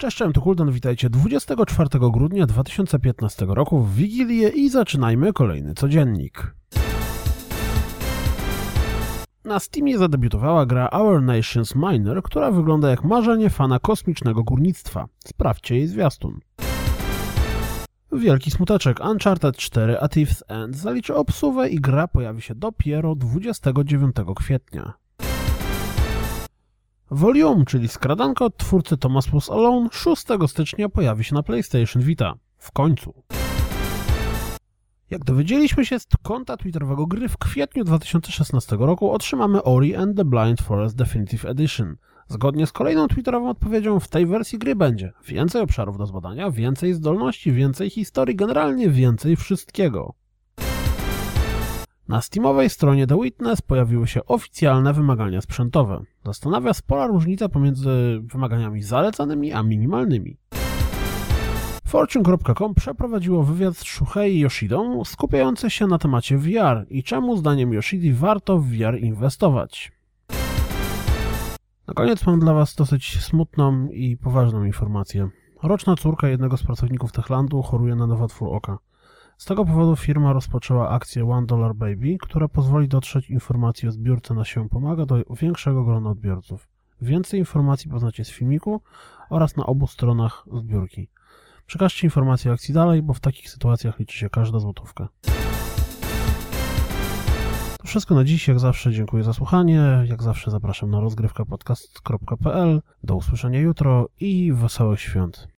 cześć, tu Kuldan, witajcie 24 grudnia 2015 roku w Wigilię i zaczynajmy kolejny codziennik. Na Steamie zadebiutowała gra Our Nation's Miner, która wygląda jak marzenie fana kosmicznego górnictwa. Sprawdźcie jej zwiastun. Wielki smuteczek Uncharted 4 A Thief's End zaliczy obsuwę i gra pojawi się dopiero 29 kwietnia. Volume, czyli skradanka od twórcy Thomas Was Alone 6 stycznia pojawi się na PlayStation Vita. W końcu. Jak dowiedzieliśmy się z konta twitterowego gry, w kwietniu 2016 roku otrzymamy Ori and the Blind Forest Definitive Edition. Zgodnie z kolejną twitterową odpowiedzią w tej wersji gry będzie więcej obszarów do zbadania, więcej zdolności, więcej historii, generalnie więcej wszystkiego. Na Steamowej stronie The Witness pojawiły się oficjalne wymagania sprzętowe. Zastanawia spora różnica pomiędzy wymaganiami zalecanymi a minimalnymi. Fortune.com przeprowadziło wywiad z Shuhei Yoshidą skupiający się na temacie VR i czemu zdaniem Yoshidi warto w VR inwestować. Na koniec mam dla Was dosyć smutną i poważną informację. Roczna córka jednego z pracowników Techlandu choruje na nowotwór oka. Z tego powodu firma rozpoczęła akcję One Dollar Baby, która pozwoli dotrzeć informacji o zbiórce na się pomaga do większego grona odbiorców. Więcej informacji poznacie z filmiku oraz na obu stronach zbiórki. Przekażcie informacje o akcji dalej, bo w takich sytuacjach liczy się każda złotówka. To wszystko na dziś. Jak zawsze dziękuję za słuchanie. Jak zawsze zapraszam na rozgrywkapodcast.pl. Do usłyszenia jutro i wesołych świąt.